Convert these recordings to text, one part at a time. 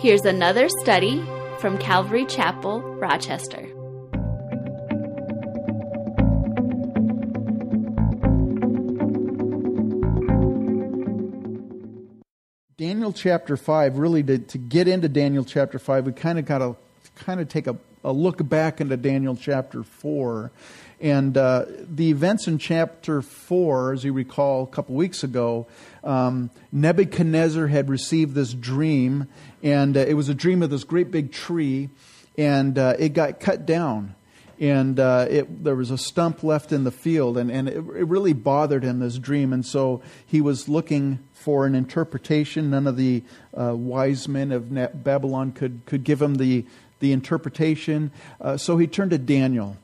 Here's another study from Calvary Chapel, Rochester. Daniel chapter 5, really to, to get into Daniel chapter 5, we kind of got to kind of take a, a look back into Daniel chapter 4. And uh, the events in chapter 4, as you recall a couple weeks ago, um, Nebuchadnezzar had received this dream, and uh, it was a dream of this great big tree, and uh, it got cut down. And uh, it, there was a stump left in the field, and, and it, it really bothered him, this dream. And so he was looking for an interpretation. None of the uh, wise men of Babylon could, could give him the, the interpretation. Uh, so he turned to Daniel.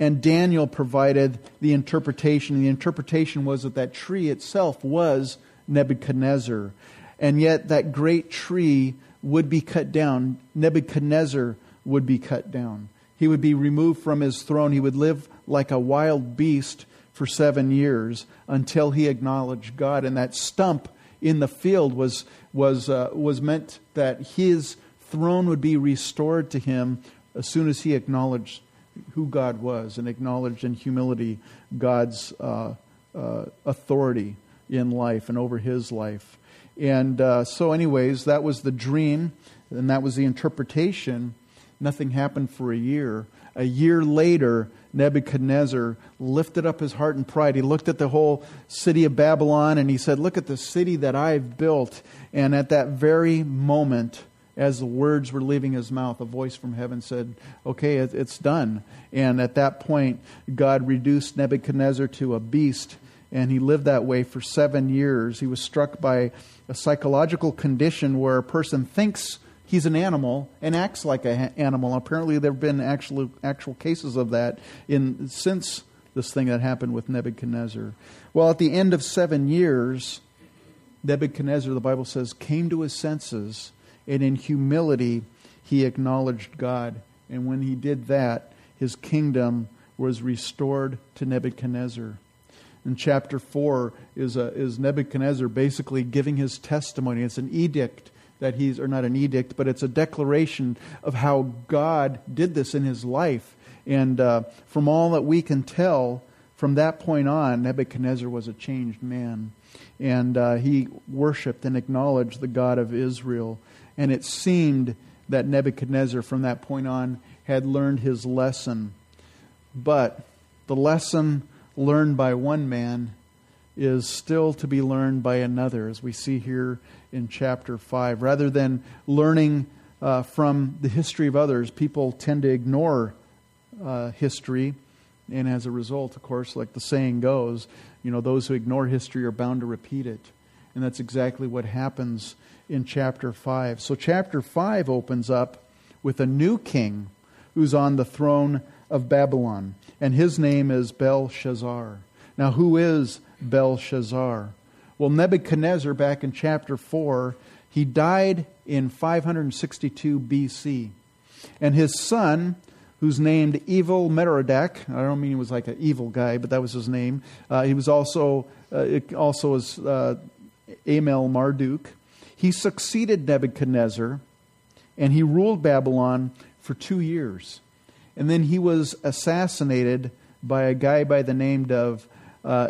And Daniel provided the interpretation. And The interpretation was that that tree itself was Nebuchadnezzar. And yet that great tree would be cut down. Nebuchadnezzar would be cut down. He would be removed from his throne. He would live like a wild beast for seven years until he acknowledged God. And that stump in the field was, was, uh, was meant that his throne would be restored to him as soon as he acknowledged who God was and acknowledged in humility God's uh, uh, authority in life and over his life. And uh, so, anyways, that was the dream, and that was the interpretation. Nothing happened for a year. A year later, Nebuchadnezzar lifted up his heart in pride. He looked at the whole city of Babylon and he said, Look at the city that I've built. And at that very moment, as the words were leaving his mouth, a voice from heaven said, Okay, it's done. And at that point, God reduced Nebuchadnezzar to a beast, and he lived that way for seven years. He was struck by a psychological condition where a person thinks he's an animal and acts like an animal. Apparently, there have been actual, actual cases of that in, since this thing that happened with Nebuchadnezzar. Well, at the end of seven years, Nebuchadnezzar, the Bible says, came to his senses, and in humility, he acknowledged God. And when he did that, his kingdom was restored to Nebuchadnezzar. In chapter 4 is, a, is Nebuchadnezzar basically giving his testimony. It's an edict that he's, or not an edict, but it's a declaration of how God did this in his life. And uh, from all that we can tell, from that point on, Nebuchadnezzar was a changed man. And uh, he worshiped and acknowledged the God of Israel. And it seemed that Nebuchadnezzar, from that point on, had learned his lesson. But the lesson learned by one man is still to be learned by another, as we see here in chapter 5. Rather than learning uh, from the history of others, people tend to ignore uh, history. And as a result, of course, like the saying goes, you know, those who ignore history are bound to repeat it. And that's exactly what happens in chapter 5. So, chapter 5 opens up with a new king who's on the throne of Babylon. And his name is Belshazzar. Now, who is Belshazzar? Well, Nebuchadnezzar, back in chapter 4, he died in 562 BC. And his son, who's named Evil Merodach, I don't mean he was like an evil guy, but that was his name. Uh, he was also, uh, also was uh, Amel Marduk. He succeeded Nebuchadnezzar, and he ruled Babylon for two years. And then he was assassinated by a guy by the name of uh,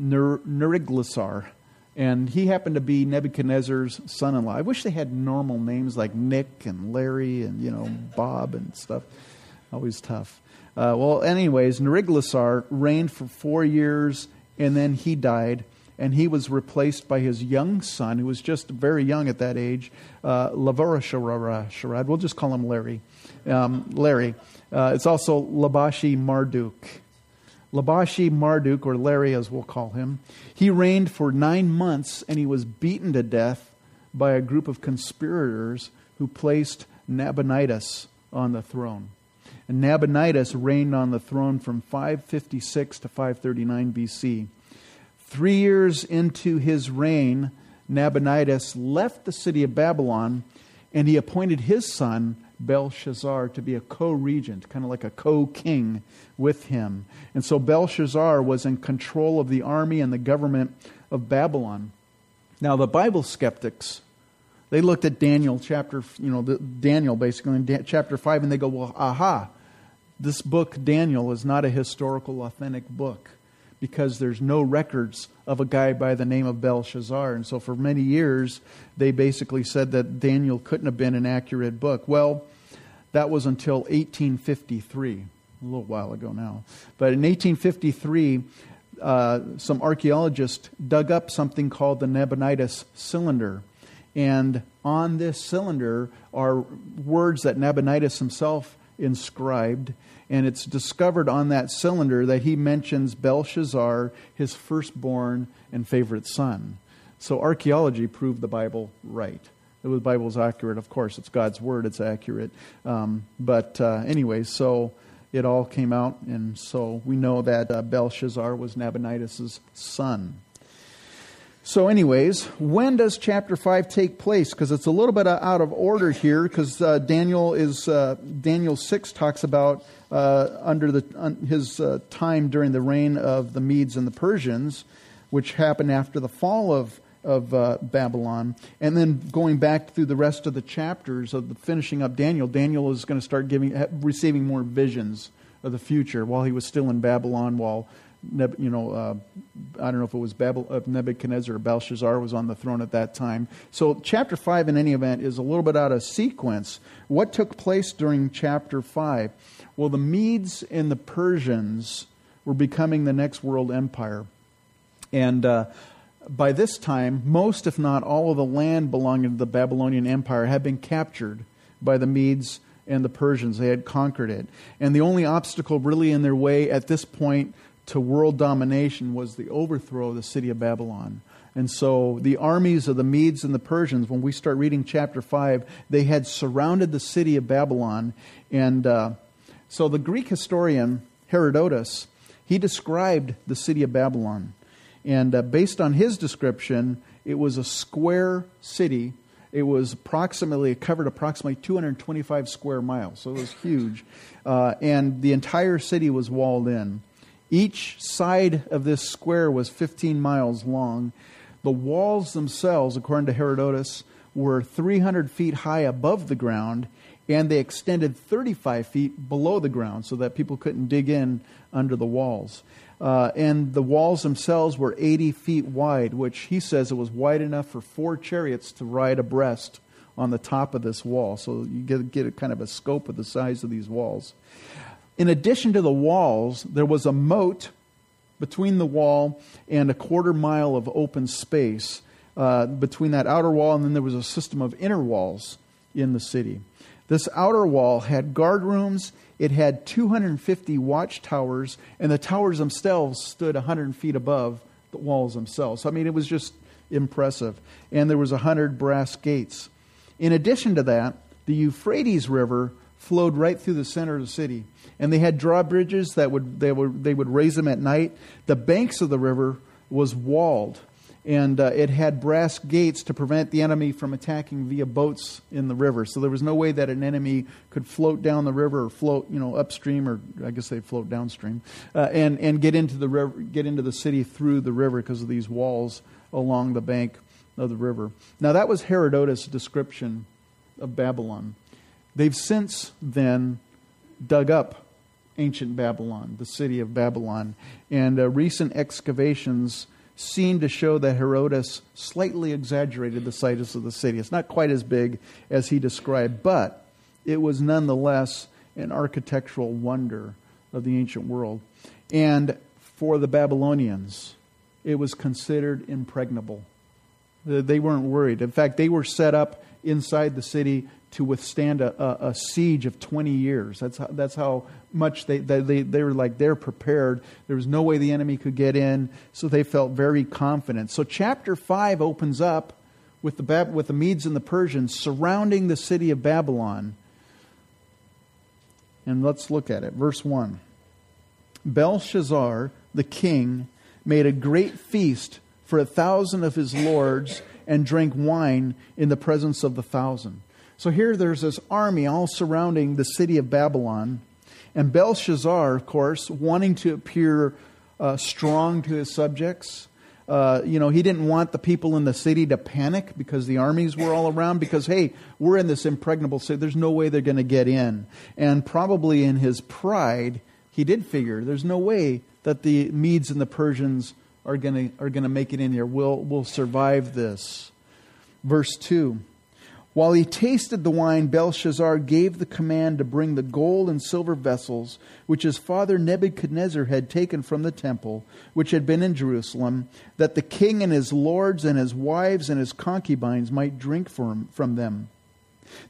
Neriglissar and he happened to be Nebuchadnezzar's son-in-law. I wish they had normal names like Nick and Larry and you know Bob and stuff. Always tough. Uh, well, anyways, Neriglissar reigned for four years, and then he died, and he was replaced by his young son, who was just very young at that age, uh, Laborosoarchod. We'll just call him Larry. Um, Larry. Uh, it's also Labashi Marduk. Labashi Marduk, or Larry as we'll call him, he reigned for nine months and he was beaten to death by a group of conspirators who placed Nabonidus on the throne. And Nabonidus reigned on the throne from 556 to 539 BC. Three years into his reign, Nabonidus left the city of Babylon and he appointed his son Belshazzar to be a co regent, kind of like a co king with him. And so Belshazzar was in control of the army and the government of Babylon. Now, the Bible skeptics, They looked at Daniel chapter, you know, Daniel basically in chapter 5, and they go, well, aha, this book, Daniel, is not a historical, authentic book because there's no records of a guy by the name of Belshazzar. And so for many years, they basically said that Daniel couldn't have been an accurate book. Well, that was until 1853, a little while ago now. But in 1853, uh, some archaeologists dug up something called the Nabonidus cylinder. And on this cylinder are words that Nabonidus himself inscribed. And it's discovered on that cylinder that he mentions Belshazzar, his firstborn and favorite son. So archaeology proved the Bible right. The Bible is accurate, of course. It's God's word, it's accurate. Um, but uh, anyway, so it all came out, and so we know that uh, Belshazzar was Nabonidus' son. So, anyways, when does chapter five take place? Because it's a little bit uh, out of order here. Because uh, Daniel is uh, Daniel six talks about uh, under the his uh, time during the reign of the Medes and the Persians, which happened after the fall of of uh, Babylon, and then going back through the rest of the chapters of the finishing up Daniel. Daniel is going to start giving receiving more visions of the future while he was still in Babylon, while you know, uh, I don't know if it was Babel, uh, Nebuchadnezzar or Belshazzar was on the throne at that time. So, chapter 5, in any event, is a little bit out of sequence. What took place during chapter 5? Well, the Medes and the Persians were becoming the next world empire. And uh, by this time, most, if not all, of the land belonging to the Babylonian Empire had been captured by the Medes and the Persians. They had conquered it. And the only obstacle really in their way at this point to world domination was the overthrow of the city of Babylon. And so the armies of the Medes and the Persians, when we start reading chapter 5, they had surrounded the city of Babylon. And uh, so the Greek historian Herodotus, he described the city of Babylon. And uh, based on his description, it was a square city. It was approximately, it covered approximately 225 square miles. So it was huge. Uh, and the entire city was walled in. Each side of this square was 15 miles long. The walls themselves, according to Herodotus, were 300 feet high above the ground, and they extended 35 feet below the ground so that people couldn't dig in under the walls. Uh, and the walls themselves were 80 feet wide, which he says it was wide enough for four chariots to ride abreast on the top of this wall. So you get, get a kind of a scope of the size of these walls. In addition to the walls, there was a moat between the wall and a quarter mile of open space uh, between that outer wall, and then there was a system of inner walls in the city. This outer wall had guard rooms, it had 250 watchtowers, and the towers themselves stood 100 feet above the walls themselves. I mean, it was just impressive. And there was 100 brass gates. In addition to that, the Euphrates River flowed right through the center of the city and they had drawbridges that would they would they would raise them at night. The banks of the river was walled, and uh, it had brass gates to prevent the enemy from attacking via boats in the river. So there was no way that an enemy could float down the river or float you know upstream or I guess they float downstream uh, and and get into the river get into the city through the river because of these walls along the bank of the river. Now that was Herodotus' description of Babylon. They've since then dug up ancient Babylon, the city of Babylon. And uh, recent excavations seem to show that Herodotus slightly exaggerated the size of the city. It's not quite as big as he described, but it was nonetheless an architectural wonder of the ancient world. And for the Babylonians, it was considered impregnable. They weren't worried. In fact, they were set up inside the city to withstand a, a, a, siege of 20 years. That's how, that's how much they, they, they were like, they're prepared. There was no way the enemy could get in, so they felt very confident. So, chapter 5 opens up with the, with the Medes and the Persians surrounding the city of Babylon. And let's look at it. Verse 1 Belshazzar, the king, made a great feast for a thousand of his lords and drank wine in the presence of the thousand. So here there's this army all surrounding the city of Babylon. And Belshazzar, of course, wanting to appear uh, strong to his subjects, Uh, you know, he didn't want the people in the city to panic because the armies were all around because, hey, we're in this impregnable city. There's no way they're going to get in. And probably in his pride, he did figure there's no way that the Medes and the Persians are going to are going to make it in here. We'll, we'll survive this. Verse 2. While he tasted the wine, Belshazzar gave the command to bring the gold and silver vessels which his father Nebuchadnezzar had taken from the temple, which had been in Jerusalem, that the king and his lords and his wives and his concubines might drink from, them.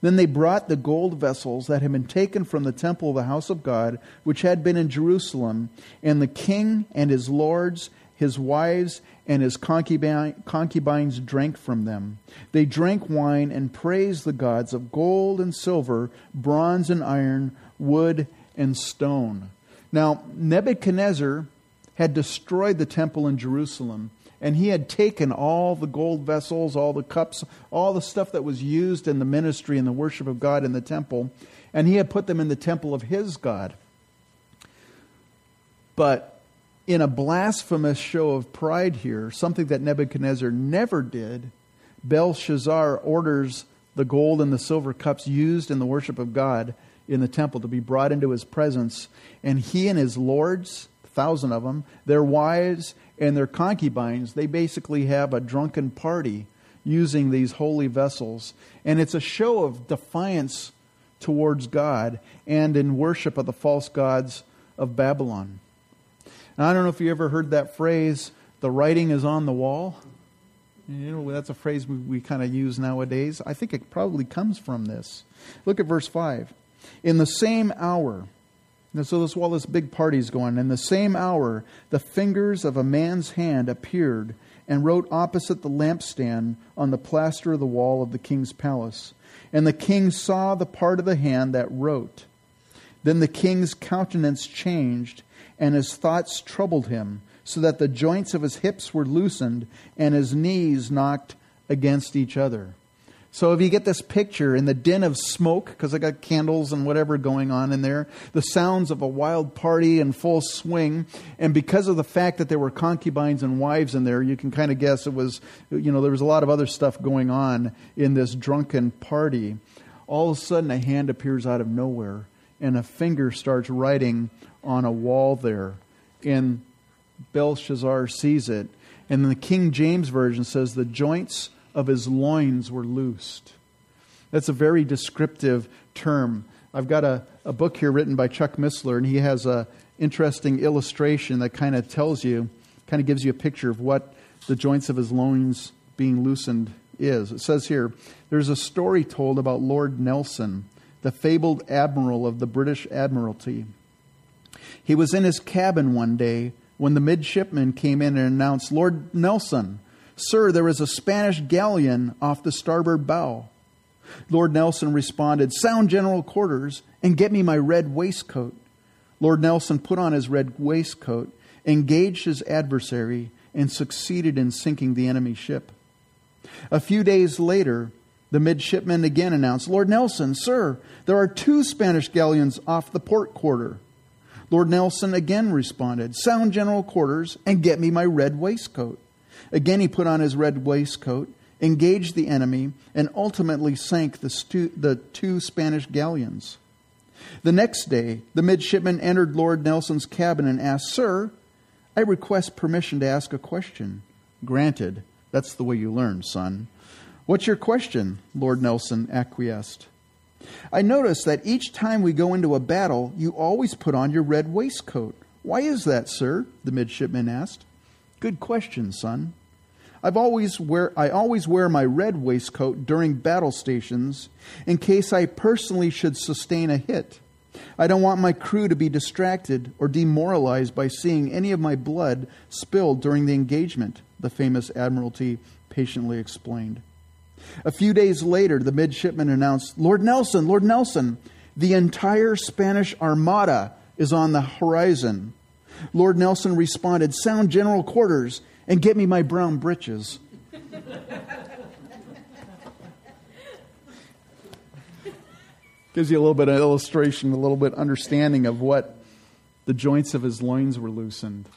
Then they brought the gold vessels that had been taken from the temple of the house of God, which had been in Jerusalem, and the king and his lords, his wives, and his concubines drank from them. They drank wine and praised the gods of gold and silver, bronze and iron, wood and stone. Now, Nebuchadnezzar had destroyed the temple in Jerusalem, and he had taken all the gold vessels, all the cups, all the stuff that was used in the ministry and the worship of God in the temple, and he had put them in the temple of his God. But in a blasphemous show of pride here, something that Nebuchadnezzar never did, Belshazzar orders the gold and the silver cups used in the worship of God in the temple to be brought into his presence. And he and his lords, a thousand of them, their wives and their concubines, they basically have a drunken party using these holy vessels. And it's a show of defiance towards God and in worship of the false gods of Babylon. Now, I don't know if you ever heard that phrase, the writing is on the wall. You know, that's a phrase we, we kind of use nowadays. I think it probably comes from this. Look at verse 5. In the same hour, and so this while this big party's going, in the same hour, the fingers of a man's hand appeared and wrote opposite the lampstand on the plaster of the wall of the king's palace. And the king saw the part of the hand that wrote. Then the king's countenance changed, and his thoughts troubled him, so that the joints of his hips were loosened and his knees knocked against each other. So if you get this picture in the din of smoke, because I got candles and whatever going on in there, the sounds of a wild party in full swing, and because of the fact that there were concubines and wives in there, you can kind of guess it was, you know, there was a lot of other stuff going on in this drunken party. All of a sudden, a hand appears out of nowhere, and a finger starts writing on a wall there. And Belshazzar sees it. And the King James Version says the joints of his loins were loosed. That's a very descriptive term. I've got a, a book here written by Chuck Missler, and he has a interesting illustration that kind of tells you, kind of gives you a picture of what the joints of his loins being loosened is. It says here, there's a story told about Lord Nelson, the fabled admiral of the British Admiralty. He was in his cabin one day when the midshipman came in and announced, Lord Nelson, sir, there is a Spanish galleon off the starboard bow. Lord Nelson responded, Sound general quarters and get me my red waistcoat. Lord Nelson put on his red waistcoat, engaged his adversary, and succeeded in sinking the enemy ship. A few days later, the midshipman again announced, Lord Nelson, sir, there are two Spanish galleons off the port quarter. Lord Nelson again responded, Sound general quarters and get me my red waistcoat. Again, he put on his red waistcoat, engaged the enemy, and ultimately sank the, stu- the two Spanish galleons. The next day, the midshipman entered Lord Nelson's cabin and asked, Sir, I request permission to ask a question. Granted. That's the way you learn, son. What's your question? Lord Nelson acquiesced. I notice that each time we go into a battle, you always put on your red waistcoat. Why is that, sir? the midshipman asked. Good question, son. I've always wear, I always wear my red waistcoat during battle stations in case I personally should sustain a hit. I don't want my crew to be distracted or demoralized by seeing any of my blood spilled during the engagement, the famous Admiralty patiently explained. A few days later, the midshipman announced, Lord Nelson, Lord Nelson, the entire Spanish armada is on the horizon. Lord Nelson responded, Sound general quarters and get me my brown breeches. Gives you a little bit of illustration, a little bit understanding of what the joints of his loins were loosened.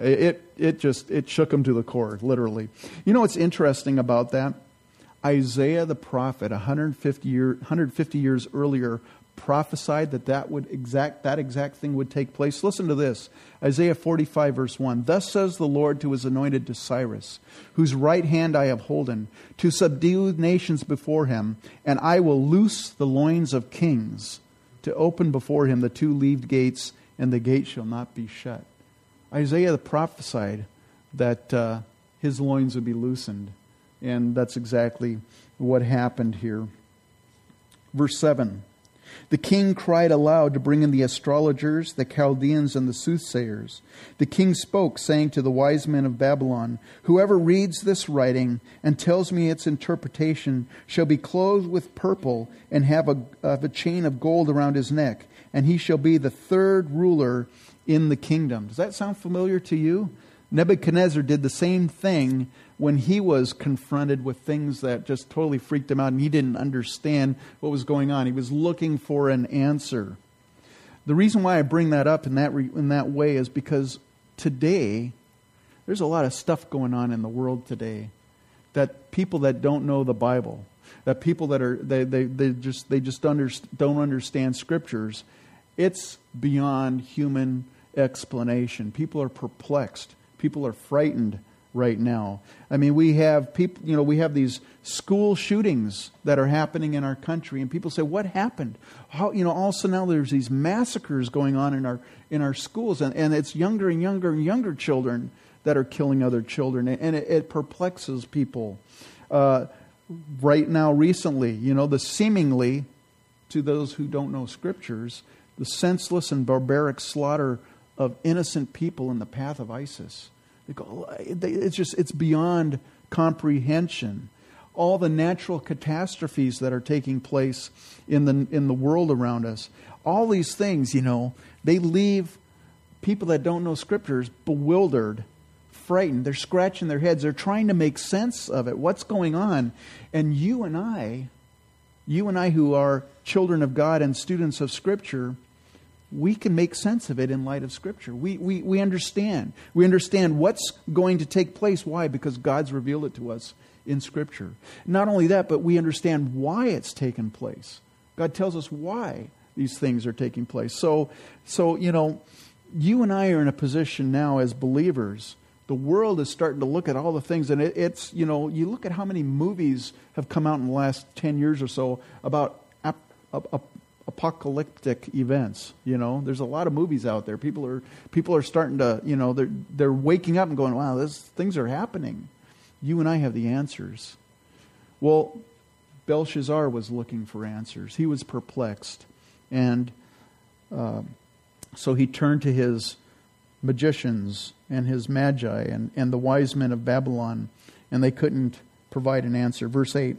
It, it just it shook him to the core, literally. You know what's interesting about that? Isaiah the prophet, 150, year, 150 years earlier, prophesied that that would exact that exact thing would take place. Listen to this. Isaiah 45 verse 1. Thus says the Lord to his anointed to Cyrus, whose right hand I have holden, to subdue nations before him, and I will loose the loins of kings, to open before him the two leaved gates, and the gate shall not be shut. Isaiah prophesied that uh, his loins would be loosened, and that's exactly what happened here. Verse 7 The king cried aloud to bring in the astrologers, the Chaldeans, and the soothsayers. The king spoke, saying to the wise men of Babylon, Whoever reads this writing and tells me its interpretation shall be clothed with purple and have a, have a chain of gold around his neck, and he shall be the third ruler in the kingdom. Does that sound familiar to you? Nebuchadnezzar did the same thing when he was confronted with things that just totally freaked him out and he didn't understand what was going on. He was looking for an answer. The reason why I bring that up in that, re- in that way is because today, there's a lot of stuff going on in the world today that people that don't know the Bible, that people that are, they, they, they just, they just under, don't understand scriptures, it's beyond human explanation. People are perplexed. People are frightened right now. I mean, we have people, you know, we have these school shootings that are happening in our country, and people say, "What happened?" How, you know, all of a sudden now there's these massacres going on in our in our schools, and, and it's younger and younger and younger children that are killing other children, and it, it perplexes people. Uh, right now, recently, you know, the seemingly, to those who don't know scriptures, the senseless and barbaric slaughter of innocent people in the path of ISIS. It's just, it's beyond comprehension. All the natural catastrophes that are taking place in the, in the world around us, all these things, you know, they leave people that don't know scriptures bewildered, frightened. They're scratching their heads. They're trying to make sense of it. What's going on? And you and I, you and I who are children of God and students of Scripture, we can make sense of it in light of Scripture. We, we, we understand. We understand what's going to take place. Why? Because God's revealed it to us in Scripture. Not only that, but we understand why it's taken place. God tells us why these things are taking place. So, so you know, you and I are in a position now as believers. The world is starting to look at all the things, and it, it's, you know, you look at how many movies have come out in the last 10 years or so about ap- ap- apocalyptic events. You know, there's a lot of movies out there. People are people are starting to, you know, they're they're waking up and going, "Wow, this things are happening." You and I have the answers. Well, Belshazzar was looking for answers. He was perplexed, and uh, so he turned to his magicians and his magi and, and the wise men of Babylon, and they couldn't provide an answer. Verse 8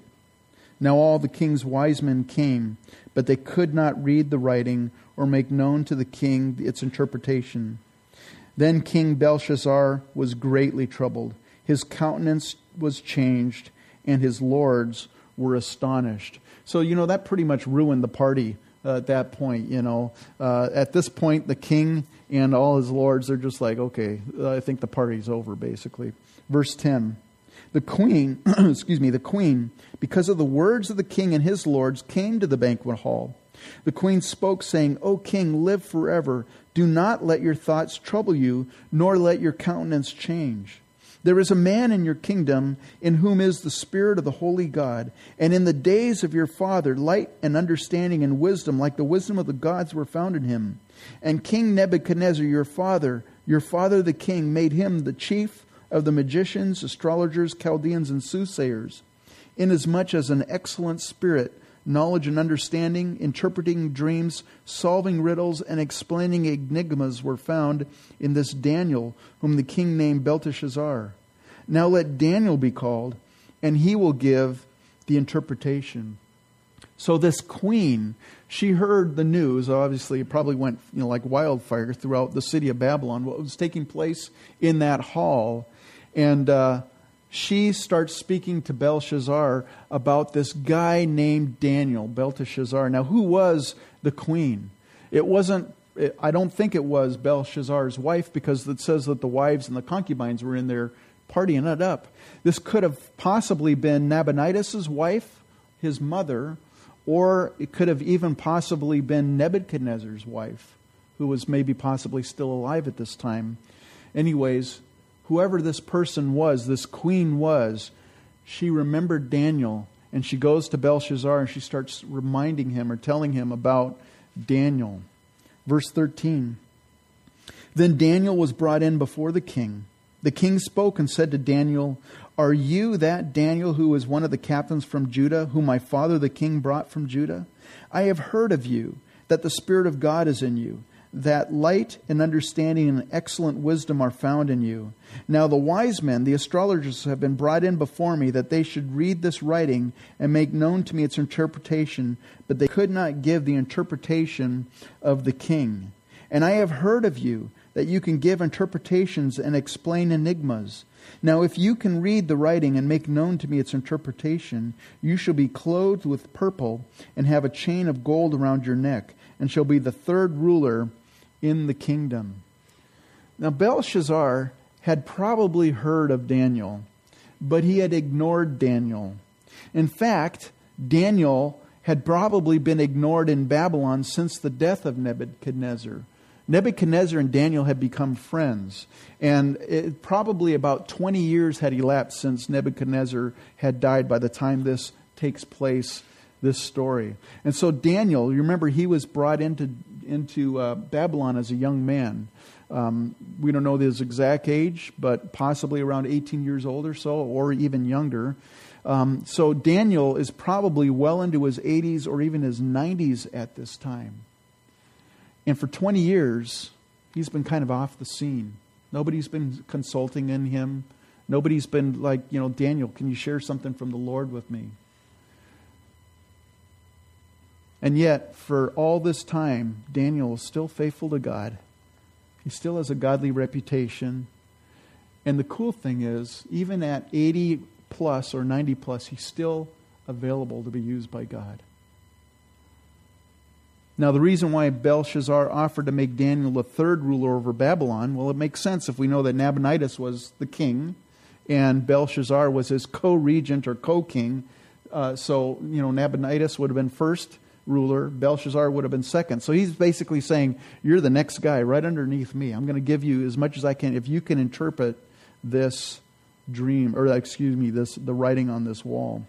Now all the king's wise men came but they could not read the writing or make known to the king its interpretation. Then King Belshazzar was greatly troubled. His countenance was changed, and his lords were astonished. So, you know, that pretty much ruined the party uh, at that point, you know. Uh, at this point, the king and all his lords are just like, okay, I think the party's over, basically. Verse 10 The queen, excuse me, the queen because of the words of the king and his lords, came to the banquet hall. The queen spoke, saying, O king, live forever. Do not let your thoughts trouble you, nor let your countenance change. There is a man in your kingdom in whom is the Spirit of the Holy God, and in the days of your father, light and understanding and wisdom, like the wisdom of the gods, were found in him. And King Nebuchadnezzar, your father, your father the king, made him the chief of the magicians, astrologers, Chaldeans, and soothsayers inasmuch as an excellent spirit, knowledge and understanding, interpreting dreams, solving riddles, and explaining enigmas were found in this Daniel, whom the king named Belteshazzar. Now let Daniel be called, and he will give the interpretation. So this queen, she heard the news. Obviously, it probably went you know, like wildfire throughout the city of Babylon. What was taking place in that hall, and uh, she starts speaking to Belshazzar about this guy named Daniel, Belteshazzar. Now, who was the queen? It wasn't I don't think it was Belshazzar's wife because it says that the wives and the concubines were in there partying it up. This could have possibly been Nabonidus' wife, his mother, or it could have even possibly been Nebuchadnezzar's wife, who was maybe possibly still alive at this time. Anyways, whoever this person was, this queen was, she remembered Daniel and she goes to Belshazzar and she starts reminding him or telling him about Daniel. Verse 13 Then Daniel was brought in before the king. The king spoke and said to Daniel, Are you that Daniel who is one of the captains from Judah, whom my father the king brought from Judah? I have heard of you, that the Spirit of God is in you that light and understanding and excellent wisdom are found in you. Now the wise men, the astrologers, have been brought in before me that they should read this writing and make known to me its interpretation, but they could not give the interpretation of the king. And I have heard of you that you can give interpretations and explain enigmas. Now, if you can read the writing and make known to me its interpretation, you shall be clothed with purple and have a chain of gold around your neck, and shall be the third ruler in the kingdom. Now, Belshazzar had probably heard of Daniel, but he had ignored Daniel. In fact, Daniel had probably been ignored in Babylon since the death of Nebuchadnezzar. Nebuchadnezzar and Daniel had become friends, and it, probably about 20 years had elapsed since Nebuchadnezzar had died by the time this takes place, this story. And so Daniel, you remember, he was brought into into uh, Babylon as a young man. Um, we don't know his exact age, but possibly around 18 years old or so, or even younger. Um, so Daniel is probably well into his 80s or even his 90s at this time. And for 20 years, he's been kind of off the scene. Nobody's been consulting in him. Nobody's been like, you know, Daniel, can you share something from the Lord with me? And yet, for all this time, Daniel is still faithful to God. He still has a godly reputation. And the cool thing is, even at 80 plus or 90 plus, he's still available to be used by God. Now, the reason why Belshazzar offered to make Daniel the third ruler over Babylon, well, it makes sense if we know that Nabonidus was the king and Belshazzar was his co regent or co king. Uh, so, you know, Nabonidus would have been first, ruler. Belshazzar would have been second. So he's basically saying, You're the next guy right underneath me. I'm going to give you as much as I can if you can interpret this dream, or excuse me, this the writing on this wall.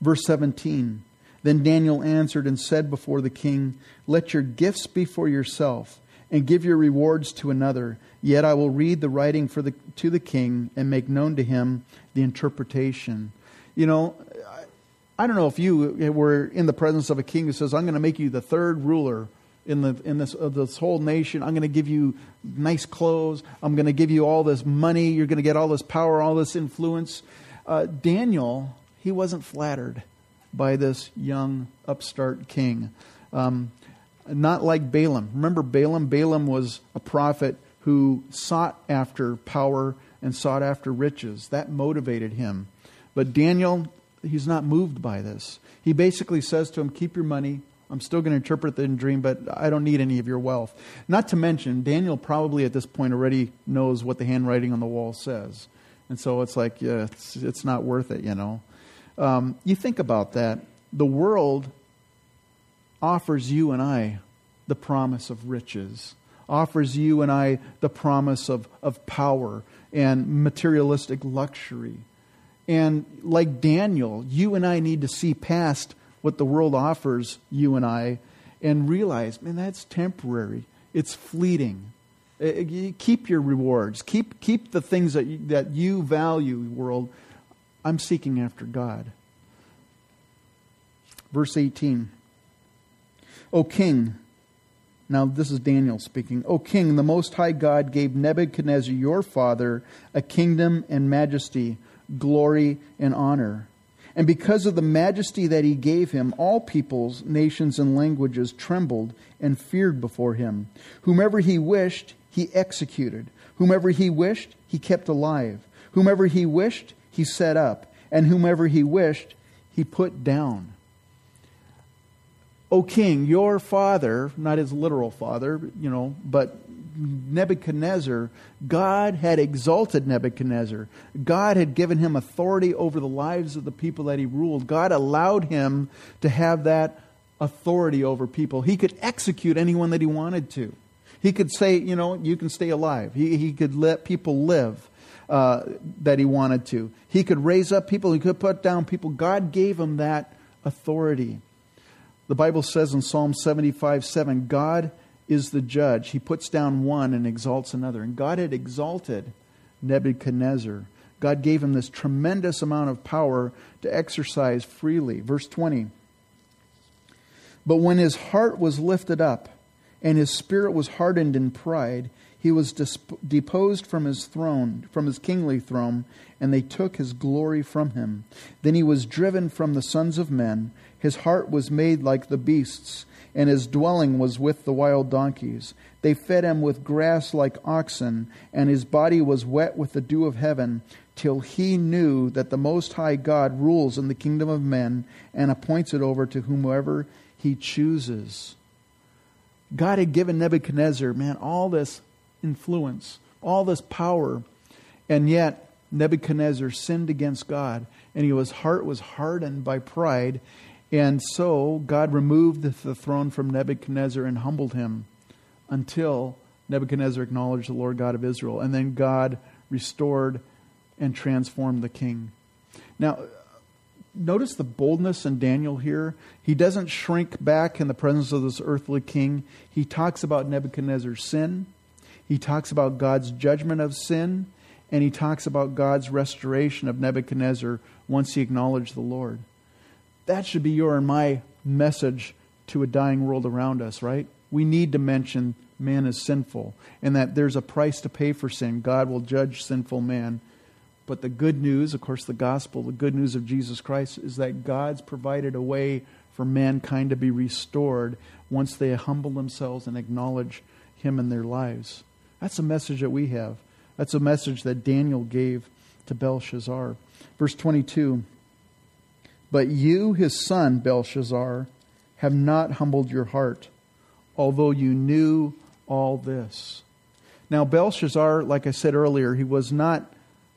Verse 17. Then Daniel answered and said before the king, Let your gifts be for yourself, and give your rewards to another. Yet I will read the writing for the, to the king and make known to him the interpretation. You know, I don't know if you were in the presence of a king who says, I'm going to make you the third ruler in, the, in this, of this whole nation. I'm going to give you nice clothes. I'm going to give you all this money. You're going to get all this power, all this influence. Uh, Daniel, he wasn't flattered by this young upstart king. Um, not like Balaam. Remember Balaam? Balaam was a prophet who sought after power and sought after riches. That motivated him. But Daniel, he's not moved by this. He basically says to him, Keep your money. I'm still going to interpret the dream, but I don't need any of your wealth. Not to mention, Daniel probably at this point already knows what the handwriting on the wall says. And so it's like, yeah, it's, it's not worth it, you know. Um, you think about that. The world offers you and I the promise of riches, offers you and I the promise of, of power and materialistic luxury. And like Daniel, you and I need to see past what the world offers you and I and realize, man, that's temporary. It's fleeting. Uh, uh, keep your rewards. Keep, keep the things that you, that you value, world. I'm seeking after God. Verse 18. O king, now this is Daniel speaking. O king, the Most High God gave Nebuchadnezzar your father a kingdom and majesty glory, and honor. And because of the majesty that he gave him, all peoples, nations, and languages trembled and feared before him. Whomever he wished, he executed. Whomever he wished, he kept alive. Whomever he wished, he set up. And whomever he wished, he put down. O king, your father, not his literal father, you know, but Nebuchadnezzar, God had exalted Nebuchadnezzar. God had given him authority over the lives of the people that he ruled. God allowed him to have that authority over people. He could execute anyone that he wanted to. He could say, you know, you can stay alive. He, he could let people live uh, that he wanted to. He could raise up people. He could put down people. God gave him that authority. The Bible says in Psalm 75 7, God is the judge. He puts down one and exalts another. And God had exalted Nebuchadnezzar. God gave him this tremendous amount of power to exercise freely. Verse 20. But when his heart was lifted up and his spirit was hardened in pride, he was deposed from his throne, from his kingly throne, and they took his glory from him. Then he was driven from the sons of men. His heart was made like the beasts and his dwelling was with the wild donkeys. They fed him with grass like oxen, and his body was wet with the dew of heaven, till he knew that the Most High God rules in the kingdom of men and appoints it over to whomever he chooses. God had given Nebuchadnezzar, man, all this influence, all this power, and yet Nebuchadnezzar sinned against God, and his heart was hardened by pride, and so God removed the throne from Nebuchadnezzar and humbled him until Nebuchadnezzar acknowledged the Lord God of Israel. And then God restored and transformed the king. Now, notice the boldness in Daniel here. He doesn't shrink back in the presence of this earthly king. He talks about Nebuchadnezzar's sin, he talks about God's judgment of sin, and he talks about God's restoration of Nebuchadnezzar once he acknowledged the Lord. That should be your and my message to a dying world around us, right? We need to mention man is sinful and that there's a price to pay for sin. God will judge sinful man. But the good news, of course, the gospel, the good news of Jesus Christ is that God's provided a way for mankind to be restored once they humble themselves and acknowledge Him in their lives. That's a message that we have. That's a message that Daniel gave to Belshazzar. Verse 22 but you, his son, Belshazzar, have not humbled your heart, although you knew all this. Now, Belshazzar, like I said earlier, he was not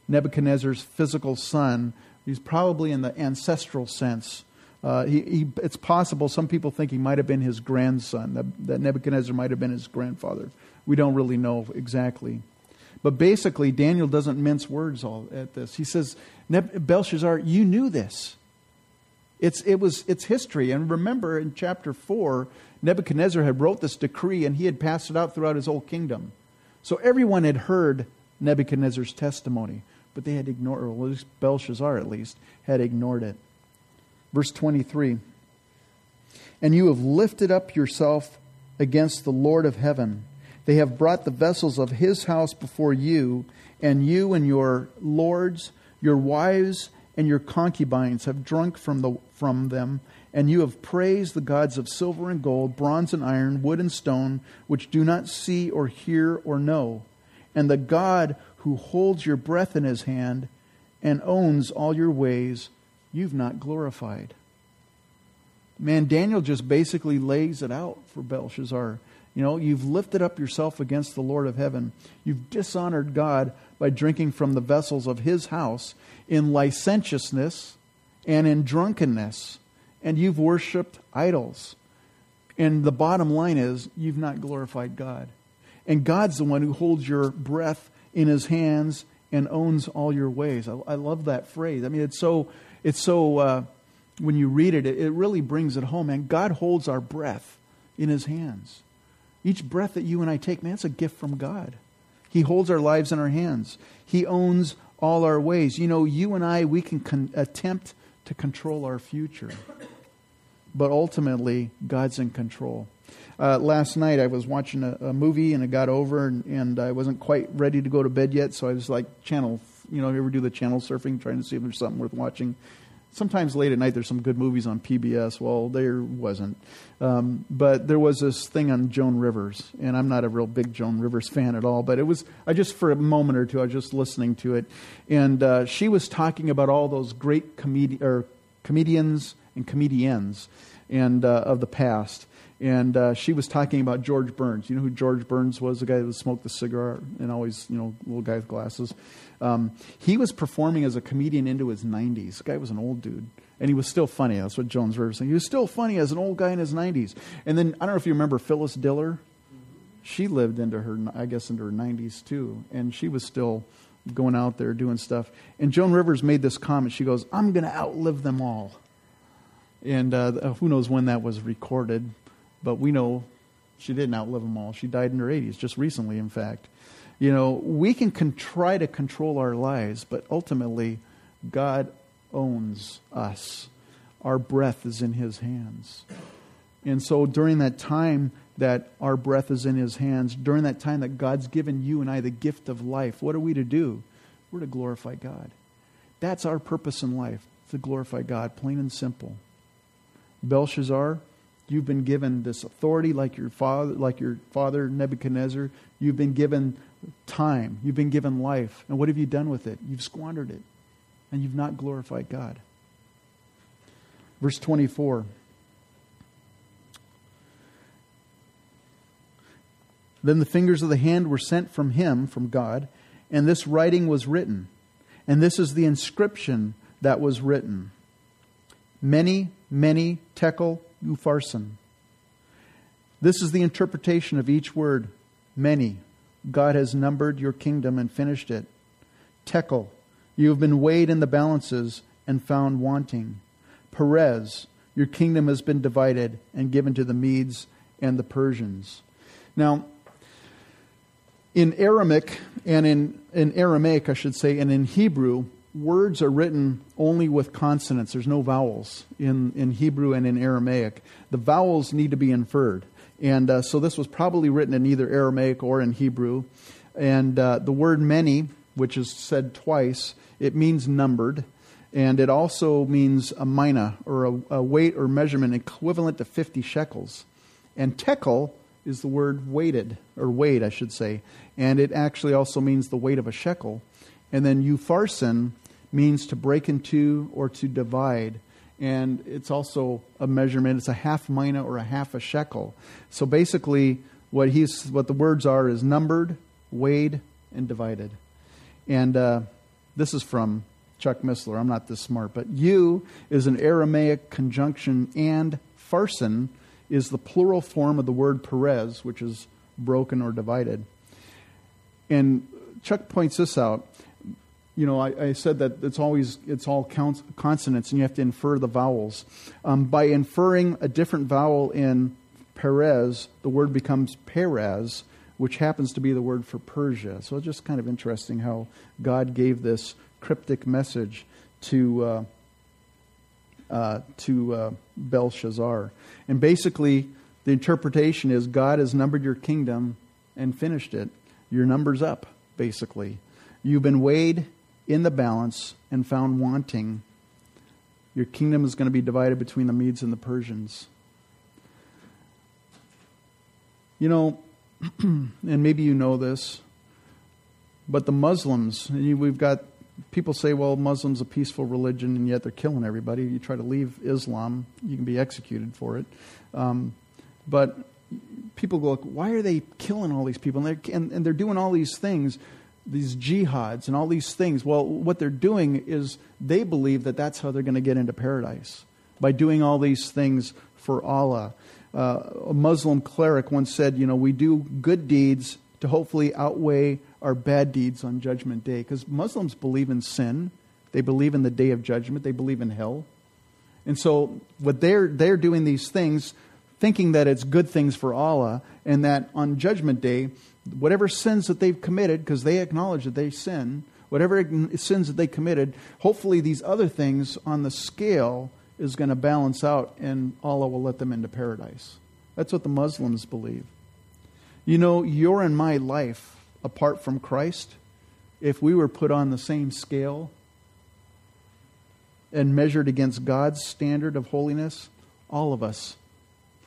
Nebuchadnezzar's physical son. He's probably in the ancestral sense. Uh, he, he, it's possible some people think he might have been his grandson, that, that Nebuchadnezzar might have been his grandfather. We don't really know exactly. But basically, Daniel doesn't mince words all at this. He says, Belshazzar, you knew this. It's, it was, it's history. And remember in chapter 4, Nebuchadnezzar had wrote this decree and he had passed it out throughout his whole kingdom. So everyone had heard Nebuchadnezzar's testimony, but they had ignored, or at least Belshazzar at least, had ignored it. Verse 23 And you have lifted up yourself against the Lord of heaven. They have brought the vessels of his house before you, and you and your lords, your wives, and your concubines have drunk from, the, from them, and you have praised the gods of silver and gold, bronze and iron, wood and stone, which do not see or hear or know. And the God who holds your breath in his hand and owns all your ways, you've not glorified. Man, Daniel just basically lays it out for Belshazzar. You know, you've lifted up yourself against the Lord of heaven. You've dishonored God by drinking from the vessels of his house in licentiousness and in drunkenness, and you've worshiped idols. And the bottom line is, you've not glorified God. And God's the one who holds your breath in his hands and owns all your ways. I, I love that phrase. I mean, it's so, it's so uh, when you read it, it, it really brings it home. And God holds our breath in his hands. Each breath that you and I take, man, it's a gift from God. He holds our lives in our hands. He owns all our ways. You know, you and I, we can con- attempt to control our future, but ultimately, God's in control. Uh, last night, I was watching a, a, movie and it got over, and, and I wasn't quite ready to go to bed yet, so I was like, channel, you know, ever do the channel surfing, trying to see if there's something worth watching? Sometimes late at night there's some good movies on PBS. Well, there wasn't. Um, but there was this thing on Joan Rivers, and I'm not a real big Joan Rivers fan at all, but it was, I just, for a moment or two, I was just listening to it. And uh, she was talking about all those great comedians, or comedians and comedians and uh, of the past. And uh, she was talking about George Burns. You know who George Burns was? The guy that smoked the cigar and always, you know, little guy with glasses. Um, he was performing as a comedian into his 90s. The guy was an old dude. And he was still funny. That's what Joan Rivers saying. He was still funny as an old guy in his 90s. And then, I don't know if you remember Phyllis Diller. She lived into her, I guess, into her 90s too. And she was still going out there doing stuff. And Joan Rivers made this comment. She goes, I'm going to outlive them all. And uh, who knows when that was recorded, but we know she didn't outlive them all. She died in her 80s, just recently, in fact. You know, we can con- try to control our lives, but ultimately, God owns us. Our breath is in His hands. And so during that time that our breath is in His hands, during that time that God's given you and I the gift of life, what are we to do? We're to glorify God. That's our purpose in life, to glorify God, plain and simple. Belshazzar, you've been given this authority like your father, like your father Nebuchadnezzar. You've been given time. You've been given life. And what have you done with it? You've squandered it. And you've not glorified God. Verse 24. Then the fingers of the hand were sent from him, from God, and this writing was written. And this is the inscription that was written Mene, mene, tekel, upharsin. This is the interpretation of each word. Mene. God has numbered your kingdom and finished it. Tekel. You have been weighed in the balances and found wanting. Peres, Your kingdom has been divided and given to the Medes and the Persians. Now, in Aramaic and in, in Aramaic, I should say, and in Hebrew, words are written only with consonants. There's no vowels in, in Hebrew and in Aramaic. The vowels need to be inferred. And uh, so this was probably written in either Aramaic or in Hebrew. And uh, the word mene, which is said twice, it means numbered. And it also means a mina, or a, a weight or measurement equivalent to 50 shekels. And tekel is the word weighted, or weighed, I should say. And it actually also means the weight of a shekel. And then upharsin means to break in two or to divide. And it's also a measurement. It's a half mina or a half a shekel. So basically, what he's what the words are is numbered, weighed, and divided. And uh, this is from Chuck Missler. I'm not this smart, but you is an Aramaic conjunction, and pharsin is the plural form of the word peres, which is broken or divided. And Chuck points this out you know, I, I, said that it's always it's all consonants, and you have to infer the vowels. Um, by inferring a different vowel in Perez, the word becomes Perez, which happens to be the word for Persia. So it's just kind of interesting how God gave this cryptic message to uh, uh, to uh, Belshazzar, and basically the interpretation is God has numbered your kingdom and finished it. Your number's up, basically. You've been weighed in the balance and found wanting, your kingdom is going to be divided between the Medes and the Persians. You know, and maybe you know this, but the Muslims, we've got people say, well, Muslim's a peaceful religion, and yet they're killing everybody. You try to leave Islam, you can be executed for it. Um, but people go, why are they killing all these people? And they're, and, and they're doing all these things these jihads and all these things. Well, what they're doing is they believe that that's how they're going to get into paradise by doing all these things for Allah. Uh, a Muslim cleric once said, You know, we do good deeds to hopefully outweigh our bad deeds on Judgment Day. Because Muslims believe in sin, they believe in the day of judgment, they believe in hell. And so, what they're, they're doing these things, thinking that it's good things for Allah, and that on Judgment Day, whatever sins that they've committed, because they acknowledge that they sin, whatever sins that they committed, hopefully these other things on the scale is going to balance out and Allah will let them into paradise. That's what the Muslims believe. You know, your and my life, apart from Christ, if we were put on the same scale and measured against God's standard of holiness, all of us,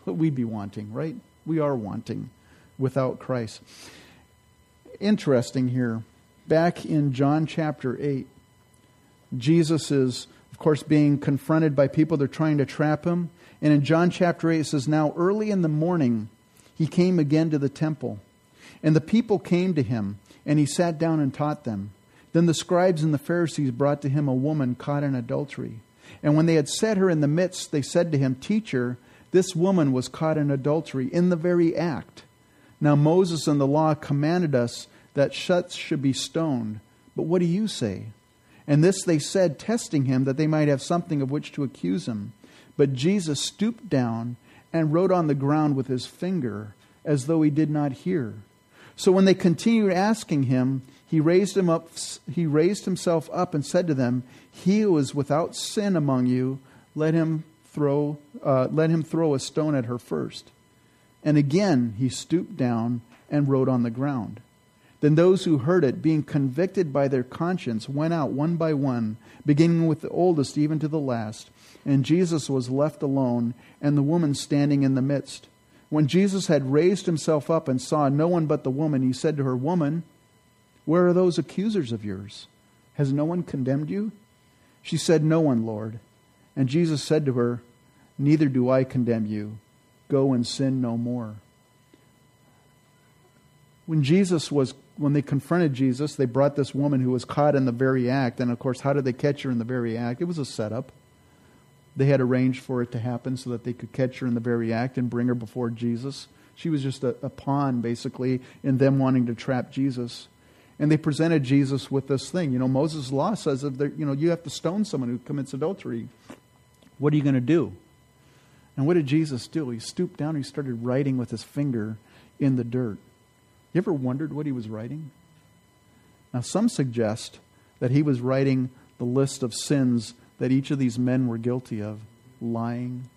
what we'd be wanting, right? We are wanting without Christ. Interesting here. Back in John chapter 8, Jesus is of course, being confronted by people. They're trying to trap him. And in John chapter 8, it says, Now early in the morning, he came again to the temple. And the people came to him, and he sat down and taught them. Then the scribes and the Pharisees brought to him a woman caught in adultery. And when they had set her in the midst, they said to him, Teacher, this woman was caught in adultery in the very act. Now Moses and the law commanded us that such should be stoned. But what do you say? And this they said, testing him, that they might have something of which to accuse him. But Jesus stooped down and wrote on the ground with his finger, as though he did not hear. So when they continued asking him, he raised him up he raised himself up and said to them, He who is without sin among you, let him throw uh, let him throw a stone at her first. And again he stooped down and wrote on the ground. Then those who heard it, being convicted by their conscience, went out one by one, beginning with the oldest even to the last. And Jesus was left alone, and the woman standing in the midst. When Jesus had raised himself up and saw no one but the woman, he said to her, Woman, where are those accusers of yours? Has no one condemned you? She said, No one, Lord. And Jesus said to her, Neither do I condemn you. Go and sin no more. When Jesus was when they confronted Jesus, they brought this woman who was caught in the very act. And of course, how did they catch her in the very act? It was a setup. They had arranged for it to happen so that they could catch her in the very act and bring her before Jesus. She was just a, a pawn, basically, in them wanting to trap Jesus. And they presented Jesus with this thing. You know, Moses' law says that you know you have to stone someone who commits adultery. What are you going to do? And what did Jesus do? He stooped down and he started writing with his finger in the dirt. You ever wondered what he was writing? Now, some suggest that he was writing the list of sins that each of these men were guilty of lying,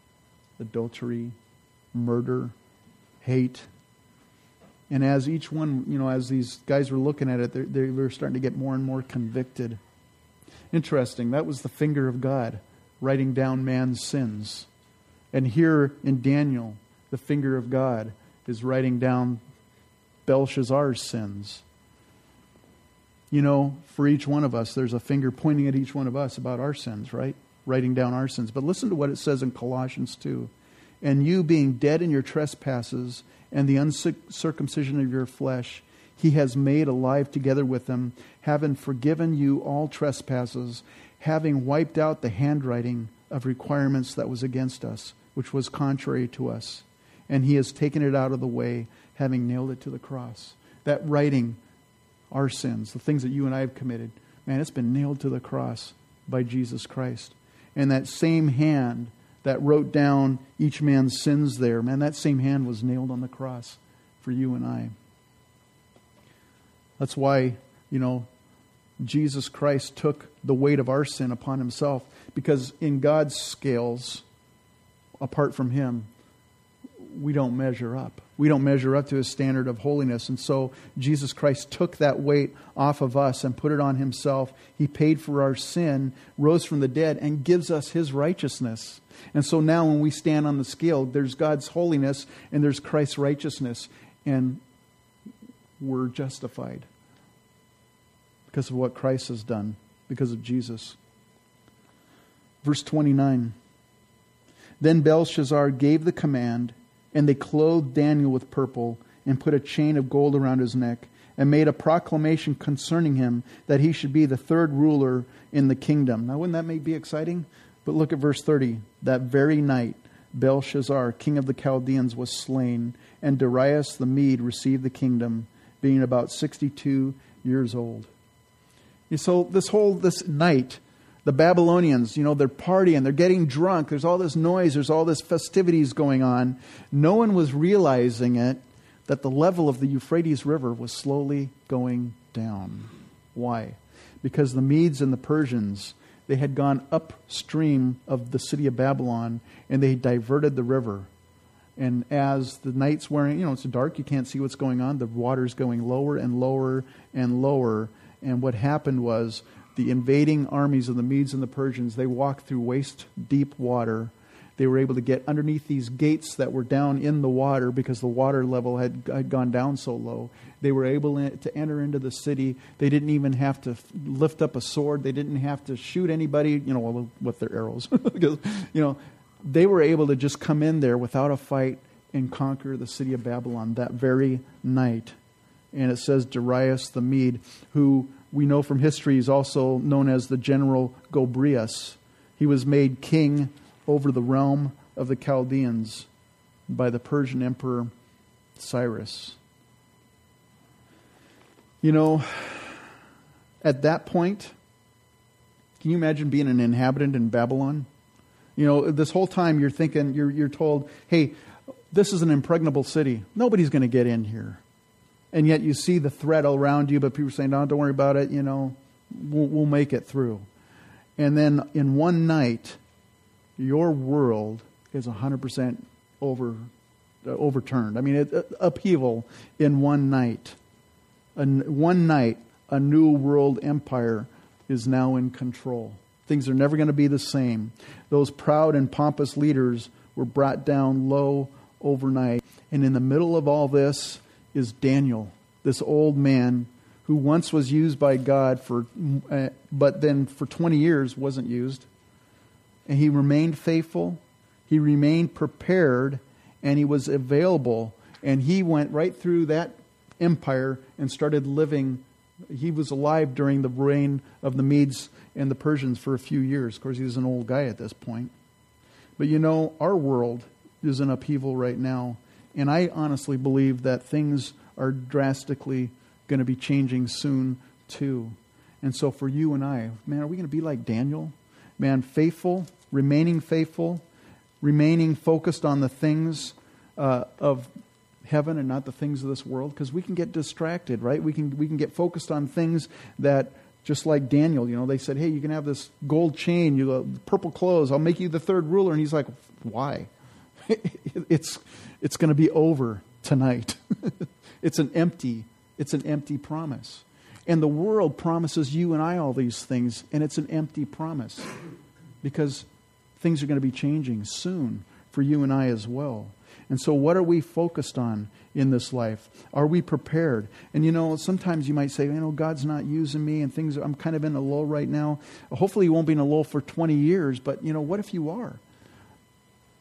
adultery, murder, hate. And as each one, you know, as these guys were looking at it, they, were starting to get more and more convicted. Interesting. That was the finger of God writing down man's sins. And here in Daniel, the finger of God is writing down Belshazzar's sins. You know, for each one of us, there's a finger pointing at each one of us about our sins, right? Writing down our sins. But listen to what it says in Colossians 2. And you, being dead in your trespasses and the uncircumcision of your flesh, he has made alive together with them, having forgiven you all trespasses, having wiped out the handwriting of requirements that was against us, which was contrary to us. And he has taken it out of the way, having nailed it to the cross. That writing our sins, the things that you and I have committed, man, it's been nailed to the cross by Jesus Christ. And that same hand that wrote down each man's sins there, man, that same hand was nailed on the cross for you and I. That's why, you know, Jesus Christ took the weight of our sin upon himself because in God's scales, apart from him, we don't measure up. We don't measure up to his standard of holiness. And so Jesus Christ took that weight off of us and put it on himself. He paid for our sin, rose from the dead, and gives us his righteousness. And so now when we stand on the scale, there's God's holiness and there's Christ's righteousness. And we're justified because of what Christ has done, because of Jesus. Verse 29 Then Belshazzar gave the command and they clothed Daniel with purple and put a chain of gold around his neck and made a proclamation concerning him that he should be the third ruler in the kingdom. Now, wouldn't that be exciting? But look at verse 30. That very night, Belshazzar, king of the Chaldeans, was slain, and Darius the Mede received the kingdom, being about 62 years old. So, this whole this night, the Babylonians, you know, they're partying, they're getting drunk, there's all this noise, there's all this festivities going on. No one was realizing it that the level of the Euphrates River was slowly going down. Why? Because the Medes and the Persians, they had gone upstream of the city of Babylon and they diverted the river. And as the night's wearing, you know, it's dark, you can't see what's going on. The water's going lower and lower and lower. And what happened was the invading armies of the Medes and the Persians, they walked through waist deep water. They were able to get underneath these gates that were down in the water because the water level had, had gone down so low. They were able to enter into the city. They didn't even have to lift up a sword. They didn't have to shoot anybody, you know, with their arrows. because, you know, they were able to just come in there without a fight and conquer the city of Babylon that very night. And it says Darius the Mede, who we know from history is also known as the general Gobryas. He was made king over the realm of the Chaldeans by the Persian emperor Cyrus. You know, at that point, can you imagine being an inhabitant in Babylon? You know, this whole time you're thinking, you're, you're told, hey, this is an impregnable city. Nobody's going to get in here. And yet you see the threat around you, but people are saying, no, don't worry about it, you know, we'll, we'll make it through. And then in one night, your world is 100% over, uh, overturned. I mean, it, uh, upheaval in one night. In one night, a new world empire is now in control. Things are never going to be the same. Those proud and pompous leaders were brought down low overnight. And in the middle of all this is Daniel, this old man who once was used by God for, uh, but then for 20 years wasn't used. And he remained faithful, he remained prepared, and he was available. And he went right through that empire and started living. He was alive during the reign of the Medes and the Persians for a few years. Of course, he was an old guy at this point. But you know, our world is in upheaval right now. And I honestly believe that things are drastically going to be changing soon, too. And so for you and I, man, are we going to be like Daniel? Man, faithful, remaining faithful, remaining focused on the things uh, of heaven and not the things of this world because we can get distracted right we can we can get focused on things that just like Daniel, you know, they said, "Hey, you can have this gold chain, you uh, purple clothes. I'll make you the third ruler." And he's like, "Why? it's it's going to be over tonight. it's an empty it's an empty promise." And the world promises you and I all these things, and it's an empty promise because things are going to be changing soon for you and I as well. And so, what are we focused on in this life? Are we prepared? And you know, sometimes you might say, you know, God's not using me and things, I'm kind of in a lull right now. Hopefully, you won't be in a lull for 20 years, but you know, what if you are?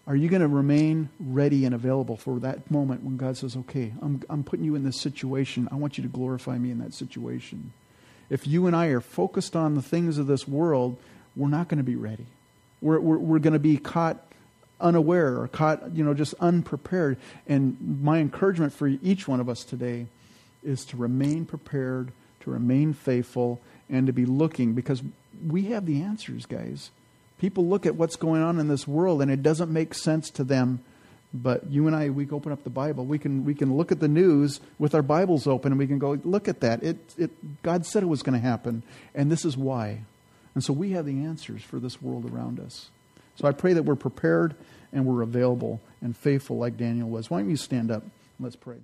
Are you going to remain ready and available for that moment when God says, okay, I'm, I'm putting you in this situation. I want you to glorify me in that situation? If you and I are focused on the things of this world, we're not going to be ready. We're, we're, we're going to be caught unaware or caught, you know, just unprepared. And my encouragement for each one of us today is to remain prepared, to remain faithful, and to be looking because we have the answers, guys. People look at what's going on in this world and it doesn't make sense to them. But you and I, we open up the Bible. We can, we can look at the news with our Bibles open and we can go, look at that. It, it, God said it was going to happen, and this is why. And so we have the answers for this world around us. So I pray that we're prepared and we're available and faithful like Daniel was. Why don't you stand up? Let's pray.